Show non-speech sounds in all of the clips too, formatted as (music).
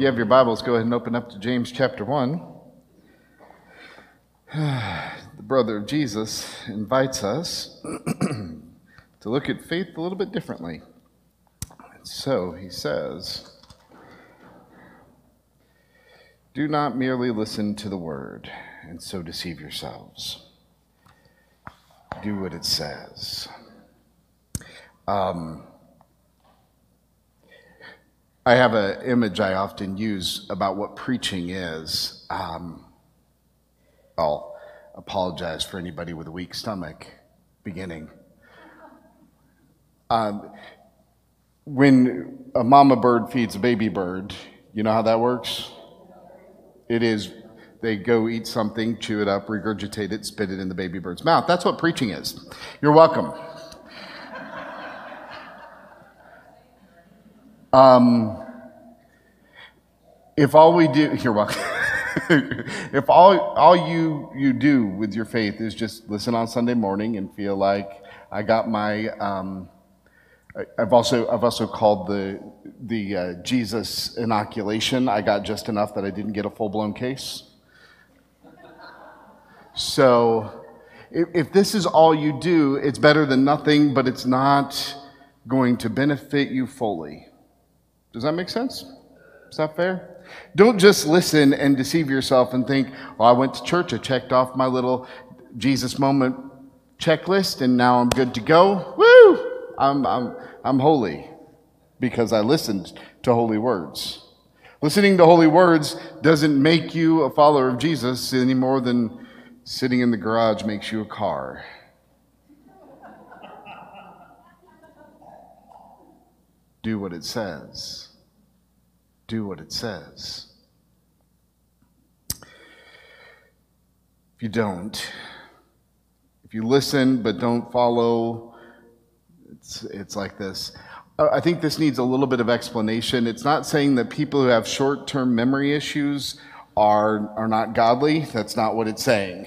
you have your Bibles, go ahead and open up to James chapter 1. (sighs) The brother of Jesus invites us (clears throat) to look at faith a little bit differently. So he says, Do not merely listen to the word and so deceive yourselves. Do what it says. Um, I have an image I often use about what preaching is. Um, I'll apologize for anybody with a weak stomach beginning. Um, when a mama bird feeds a baby bird, you know how that works? It is they go eat something, chew it up, regurgitate it, spit it in the baby bird's mouth. That's what preaching is. You're welcome. Um, if all we do, you're welcome. (laughs) if all, all you, you do with your faith is just listen on Sunday morning and feel like I got my, um, I've also, I've also called the, the uh, Jesus inoculation. I got just enough that I didn't get a full blown case. So if, if this is all you do, it's better than nothing, but it's not going to benefit you fully. Does that make sense? Is that fair? Don't just listen and deceive yourself and think, well, I went to church, I checked off my little Jesus moment checklist, and now I'm good to go. Woo! I'm, I'm, I'm holy because I listened to holy words. Listening to holy words doesn't make you a follower of Jesus any more than sitting in the garage makes you a car. Do what it says do what it says. If you don't, if you listen but don't follow, it's, it's like this. I think this needs a little bit of explanation. It's not saying that people who have short term memory issues are, are not godly. That's not what it's saying.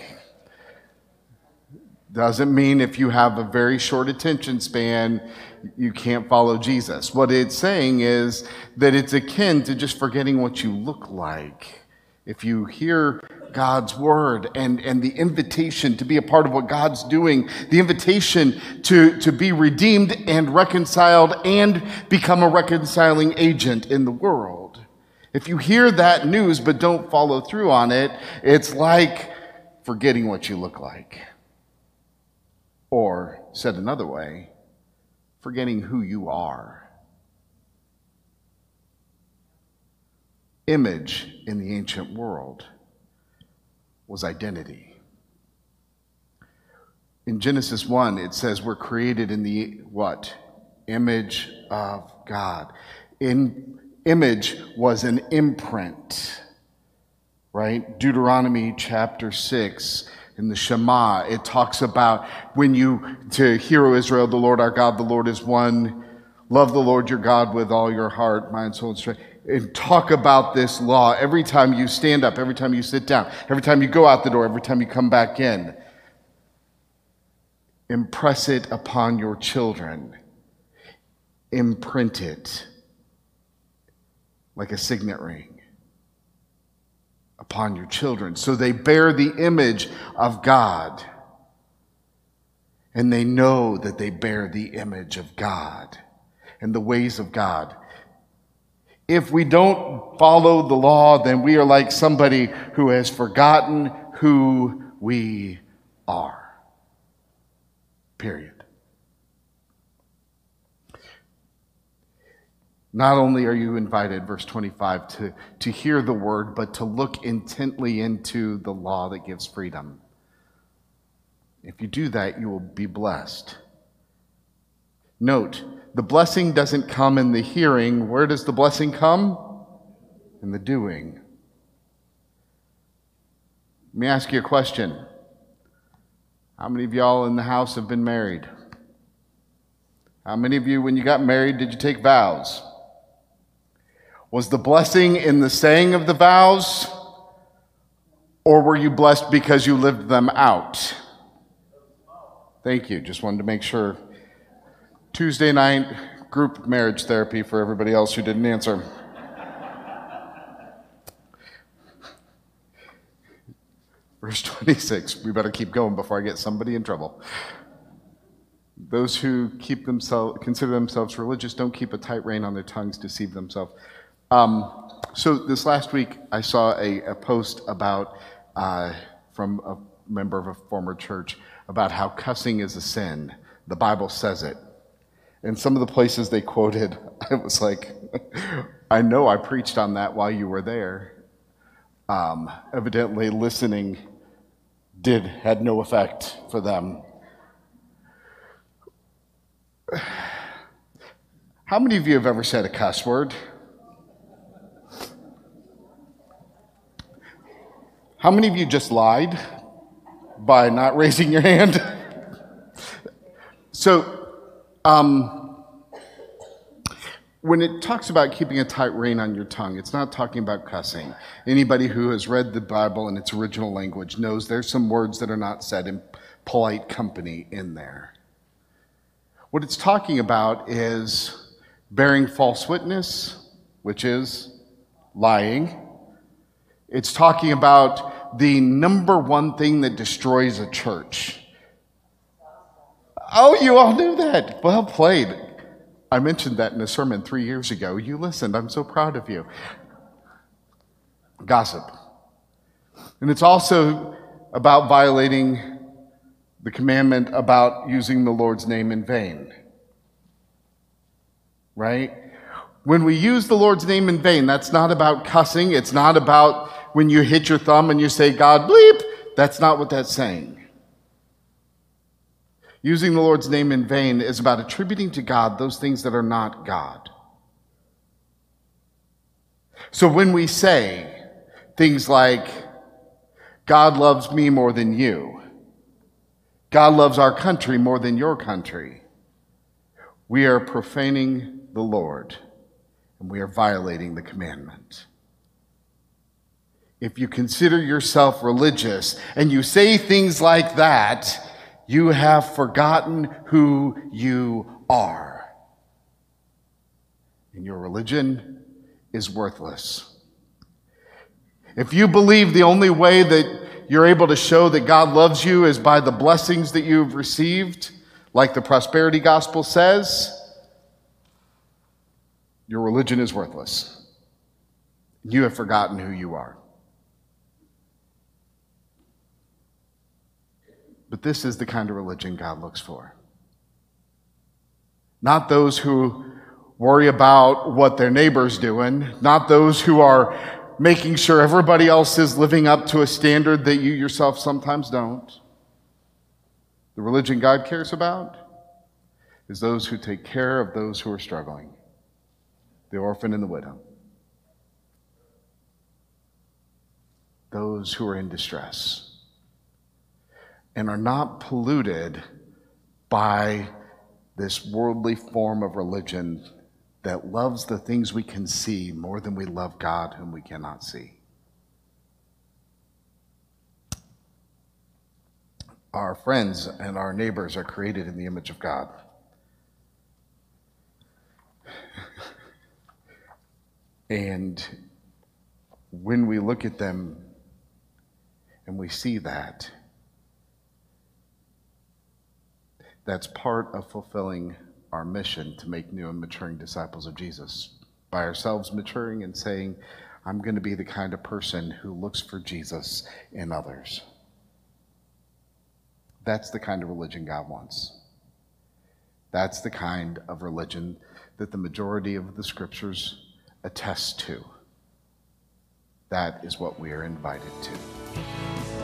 Doesn't mean if you have a very short attention span, you can't follow Jesus. What it's saying is that it's akin to just forgetting what you look like. If you hear God's word and, and the invitation to be a part of what God's doing, the invitation to, to be redeemed and reconciled and become a reconciling agent in the world. If you hear that news but don't follow through on it, it's like forgetting what you look like. Or, said another way, forgetting who you are. Image in the ancient world was identity. In Genesis 1, it says we're created in the what? Image of God. In image was an imprint, right? Deuteronomy chapter 6 in the Shema, it talks about when you, to hear, O Israel, the Lord our God, the Lord is one. Love the Lord your God with all your heart, mind, soul, and strength. And talk about this law every time you stand up, every time you sit down, every time you go out the door, every time you come back in. Impress it upon your children. Imprint it like a signet ring upon your children. So they bear the image of God. And they know that they bear the image of God and the ways of God. If we don't follow the law, then we are like somebody who has forgotten who we are. Period. Not only are you invited, verse 25, to, to hear the word, but to look intently into the law that gives freedom. If you do that, you will be blessed. Note, the blessing doesn't come in the hearing. Where does the blessing come? In the doing. Let me ask you a question. How many of y'all in the house have been married? How many of you, when you got married, did you take vows? Was the blessing in the saying of the vows, or were you blessed because you lived them out? Thank you. Just wanted to make sure. Tuesday night, group marriage therapy for everybody else who didn't answer. Verse 26, we better keep going before I get somebody in trouble. Those who keep themselves, consider themselves religious don't keep a tight rein on their tongues, deceive themselves. Um, so this last week, I saw a, a post about uh, from a member of a former church about how cussing is a sin. The Bible says it. And some of the places they quoted, (laughs) I was like, (laughs) I know I preached on that while you were there. Um, evidently, listening did had no effect for them. (sighs) How many of you have ever said a cuss word? How many of you just lied by not (laughs) raising your hand? so, um, when it talks about keeping a tight rein on your tongue, it's not talking about cussing. Anybody who has read the Bible in its original language knows there's some words that are not said in polite company in there. What it's talking about is bearing false witness, which is lying. It's talking about the number one thing that destroys a church. Oh, you all knew that. Well played. I mentioned that in a sermon three years ago. You listened. I'm so proud of you. Gossip. And it's also about violating the commandment about using the Lord's name in vain. Right? When we use the Lord's name in vain, that's not about cussing. It's not about when you hit your thumb and you say, God bleep. That's not what that's saying. Using the Lord's name in vain is about attributing to God those things that are not God. So when we say things like, God loves me more than you, God loves our country more than your country. We are profaning the Lord and we are violating the commandment. If you consider yourself religious and you say things like that, you have forgotten who you are. And your religion is worthless. If you believe the only way that you're able to show that God loves you is by the blessings that you've received, like the prosperity gospel says, your religion is worthless. You have forgotten who you are. But this is the kind of religion God looks for. Not those who worry about what their neighbor's doing, not those who are making sure everybody else is living up to a standard that you yourself sometimes don't. The religion God cares about is those who take care of those who are struggling the orphan and the widow, those who are in distress, and are not polluted by this worldly form of religion that loves the things we can see more than we love God whom we cannot see. Our friends and our neighbors are created in the image of God. and when we look at them and we see that, that's part of fulfilling our mission to make new and maturing disciples of Jesus. By ourselves maturing and saying, I'm going to be the kind of person who looks for Jesus in others. That's the kind of religion God wants. That's the kind of religion that the majority of the scriptures attest to. That is what we are invited to.